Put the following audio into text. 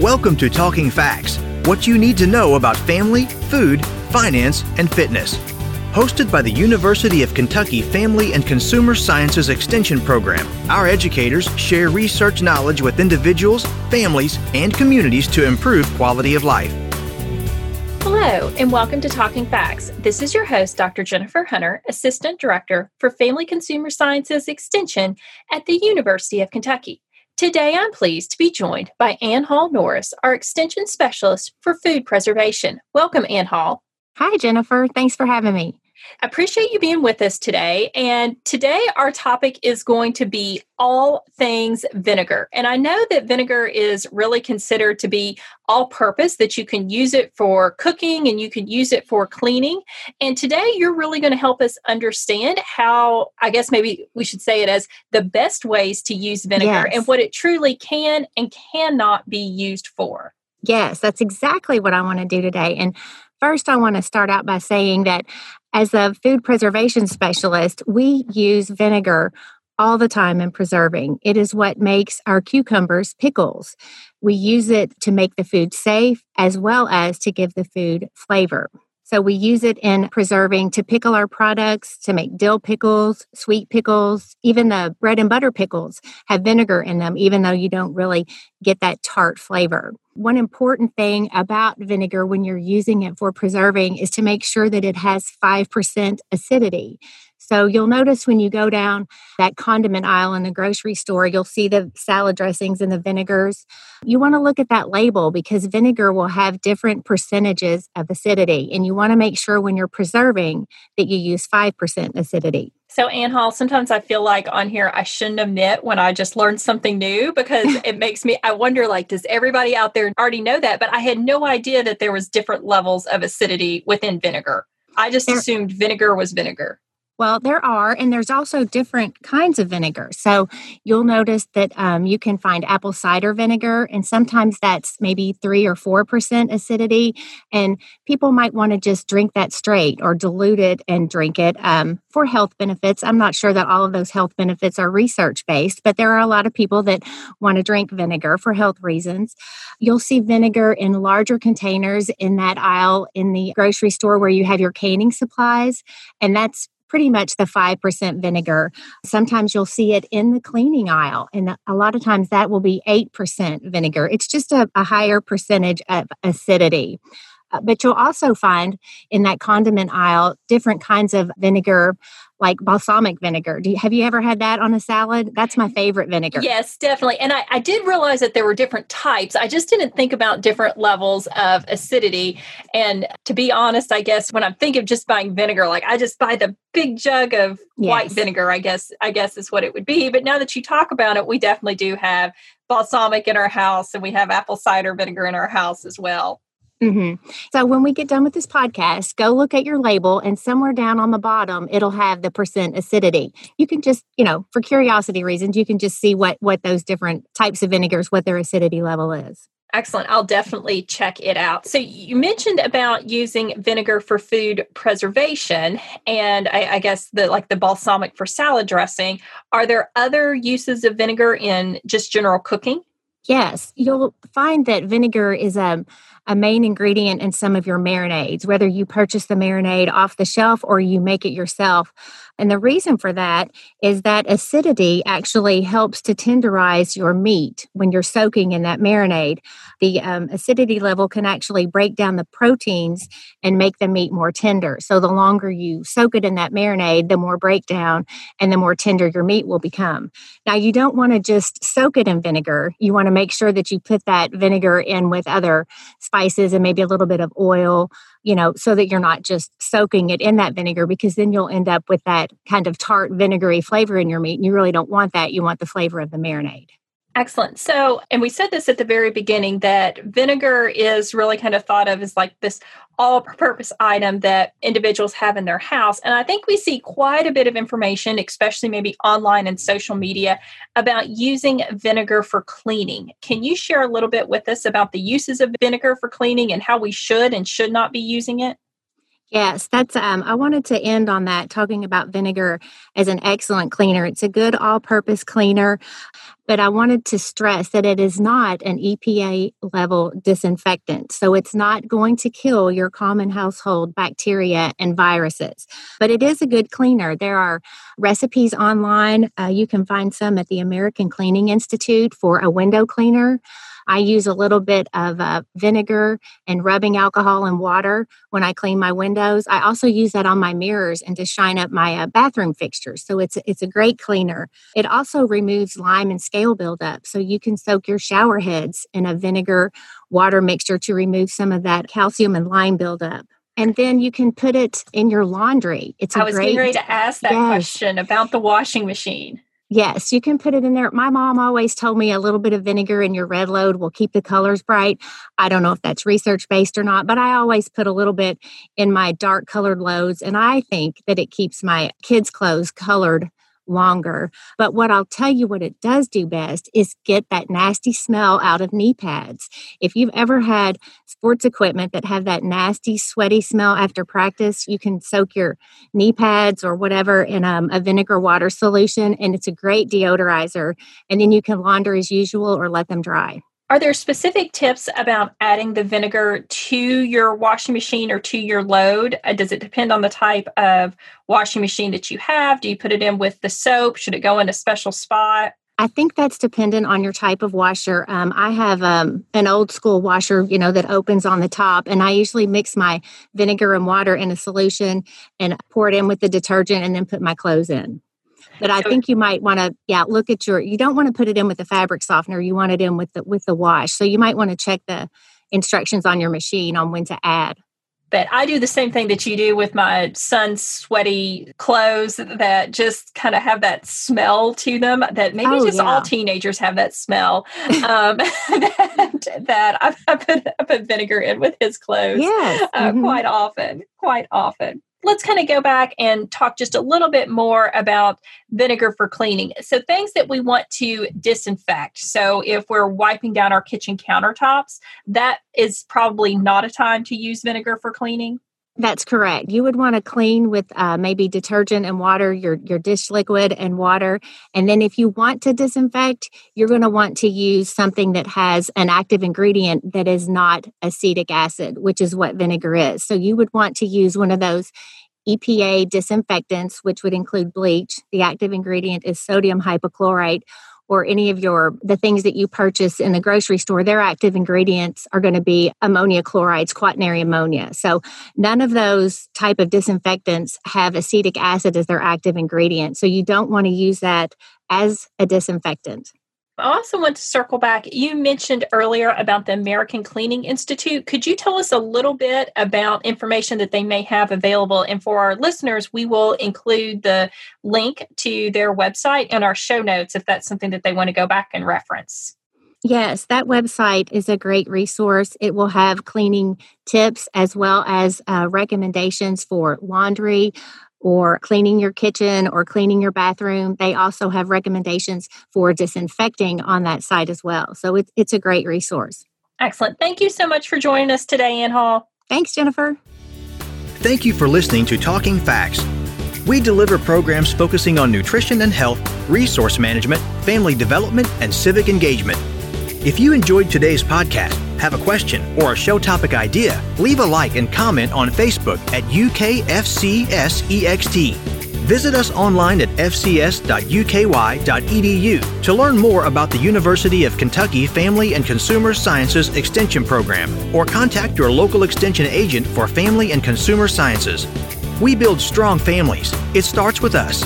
Welcome to Talking Facts what you need to know about family, food, finance, and fitness. Hosted by the University of Kentucky Family and Consumer Sciences Extension Program, our educators share research knowledge with individuals, families, and communities to improve quality of life. Hello, and welcome to Talking Facts. This is your host, Dr. Jennifer Hunter, Assistant Director for Family Consumer Sciences Extension at the University of Kentucky. Today, I'm pleased to be joined by Annhall Norris, our Extension Specialist for Food Preservation. Welcome, Annhall. Hi, Jennifer. Thanks for having me. I appreciate you being with us today. And today, our topic is going to be all things vinegar. And I know that vinegar is really considered to be all purpose, that you can use it for cooking and you can use it for cleaning. And today, you're really going to help us understand how, I guess maybe we should say it as the best ways to use vinegar yes. and what it truly can and cannot be used for. Yes, that's exactly what I want to do today. And First, I want to start out by saying that as a food preservation specialist, we use vinegar all the time in preserving. It is what makes our cucumbers pickles. We use it to make the food safe as well as to give the food flavor. So we use it in preserving to pickle our products, to make dill pickles, sweet pickles, even the bread and butter pickles have vinegar in them, even though you don't really get that tart flavor. One important thing about vinegar when you're using it for preserving is to make sure that it has 5% acidity. So you'll notice when you go down that condiment aisle in the grocery store, you'll see the salad dressings and the vinegars. You want to look at that label because vinegar will have different percentages of acidity. And you want to make sure when you're preserving that you use 5% acidity. So, Annhall, sometimes I feel like on here I shouldn't admit when I just learned something new because it makes me, I wonder, like, does everybody out there already know that? But I had no idea that there was different levels of acidity within vinegar. I just assumed vinegar was vinegar. Well, there are, and there's also different kinds of vinegar. So you'll notice that um, you can find apple cider vinegar, and sometimes that's maybe three or four percent acidity. And people might want to just drink that straight or dilute it and drink it um, for health benefits. I'm not sure that all of those health benefits are research based, but there are a lot of people that want to drink vinegar for health reasons. You'll see vinegar in larger containers in that aisle in the grocery store where you have your canning supplies, and that's pretty much the 5% vinegar. Sometimes you'll see it in the cleaning aisle, and a lot of times that will be 8% vinegar. It's just a, a higher percentage of acidity. Uh, but you'll also find in that condiment aisle different kinds of vinegar like balsamic vinegar. Do you, have you ever had that on a salad? That's my favorite vinegar. Yes, definitely. And I, I did realize that there were different types. I just didn't think about different levels of acidity. And to be honest, I guess when I'm thinking of just buying vinegar, like I just buy the big jug of yes. white vinegar, I guess, I guess is what it would be. But now that you talk about it, we definitely do have balsamic in our house and we have apple cider vinegar in our house as well. Mm-hmm. So when we get done with this podcast, go look at your label, and somewhere down on the bottom, it'll have the percent acidity. You can just, you know, for curiosity reasons, you can just see what what those different types of vinegars, what their acidity level is. Excellent. I'll definitely check it out. So you mentioned about using vinegar for food preservation, and I, I guess the like the balsamic for salad dressing. Are there other uses of vinegar in just general cooking? Yes, you'll find that vinegar is a, a main ingredient in some of your marinades, whether you purchase the marinade off the shelf or you make it yourself. And the reason for that is that acidity actually helps to tenderize your meat when you're soaking in that marinade. The um, acidity level can actually break down the proteins and make the meat more tender. So the longer you soak it in that marinade, the more breakdown and the more tender your meat will become. Now, you don't want to just soak it in vinegar. You want to make sure that you put that vinegar in with other spices and maybe a little bit of oil you know, so that you're not just soaking it in that vinegar because then you'll end up with that kind of tart, vinegary flavor in your meat. And you really don't want that. You want the flavor of the marinade. Excellent. So, and we said this at the very beginning that vinegar is really kind of thought of as like this all purpose item that individuals have in their house. And I think we see quite a bit of information, especially maybe online and social media, about using vinegar for cleaning. Can you share a little bit with us about the uses of vinegar for cleaning and how we should and should not be using it? Yes, that's um I wanted to end on that talking about vinegar as an excellent cleaner. It's a good all-purpose cleaner, but I wanted to stress that it is not an EPA level disinfectant. So it's not going to kill your common household bacteria and viruses, but it is a good cleaner. There are recipes online. Uh, you can find some at the American Cleaning Institute for a window cleaner. I use a little bit of uh, vinegar and rubbing alcohol and water when I clean my windows. I also use that on my mirrors and to shine up my uh, bathroom fixtures. So it's it's a great cleaner. It also removes lime and scale buildup, so you can soak your shower heads in a vinegar water mixture to remove some of that calcium and lime buildup and then you can put it in your laundry. It's I was great, getting ready to ask that yes. question about the washing machine. Yes, you can put it in there. My mom always told me a little bit of vinegar in your red load will keep the colors bright. I don't know if that's research based or not, but I always put a little bit in my dark colored loads. And I think that it keeps my kids' clothes colored longer. But what I'll tell you what it does do best is get that nasty smell out of knee pads. If you've ever had sports equipment that have that nasty, sweaty smell after practice, you can soak your knee pads or whatever in um, a vinegar water solution, and it's a great deodorizer. And then you can launder as usual or let them dry. Are there specific tips about adding the vinegar to your washing machine or to your load? Uh, does it depend on the type of washing machine that you have? Do you put it in with the soap? Should it go in a special spot? I think that's dependent on your type of washer. Um, I have um, an old school washer, you know, that opens on the top, and I usually mix my vinegar and water in a solution and pour it in with the detergent, and then put my clothes in. But I think you might want to, yeah, look at your. You don't want to put it in with the fabric softener. You want it in with the with the wash. So you might want to check the instructions on your machine on when to add. But I do the same thing that you do with my son's sweaty clothes that just kind of have that smell to them. That maybe oh, just yeah. all teenagers have that smell. Um, that, that I, I, put I put vinegar in with his clothes. Yes. Uh, mm-hmm. quite often. Quite often let's kind of go back and talk just a little bit more about vinegar for cleaning. So, things that we want to disinfect. So, if we're wiping down our kitchen countertops, that is probably not a time to use vinegar for cleaning. That's correct. You would want to clean with uh, maybe detergent and water, your your dish liquid and water, and then if you want to disinfect, you're going to want to use something that has an active ingredient that is not acetic acid, which is what vinegar is. So you would want to use one of those EPA disinfectants, which would include bleach. The active ingredient is sodium hypochlorite or any of your the things that you purchase in the grocery store their active ingredients are going to be ammonia chlorides quaternary ammonia. So none of those type of disinfectants have acetic acid as their active ingredient. So you don't want to use that as a disinfectant I also want to circle back. You mentioned earlier about the American Cleaning Institute. Could you tell us a little bit about information that they may have available? And for our listeners, we will include the link to their website in our show notes if that's something that they want to go back and reference. Yes, that website is a great resource. It will have cleaning tips as well as uh, recommendations for laundry, or cleaning your kitchen or cleaning your bathroom. They also have recommendations for disinfecting on that site as well. So it, it's a great resource. Excellent. Thank you so much for joining us today, Annhall. Thanks, Jennifer. Thank you for listening to Talking Facts. We deliver programs focusing on nutrition and health, resource management, family development, and civic engagement. If you enjoyed today's podcast, have a question, or a show topic idea, leave a like and comment on Facebook at UKFCSEXT. Visit us online at fcs.uky.edu to learn more about the University of Kentucky Family and Consumer Sciences Extension Program or contact your local extension agent for Family and Consumer Sciences. We build strong families. It starts with us.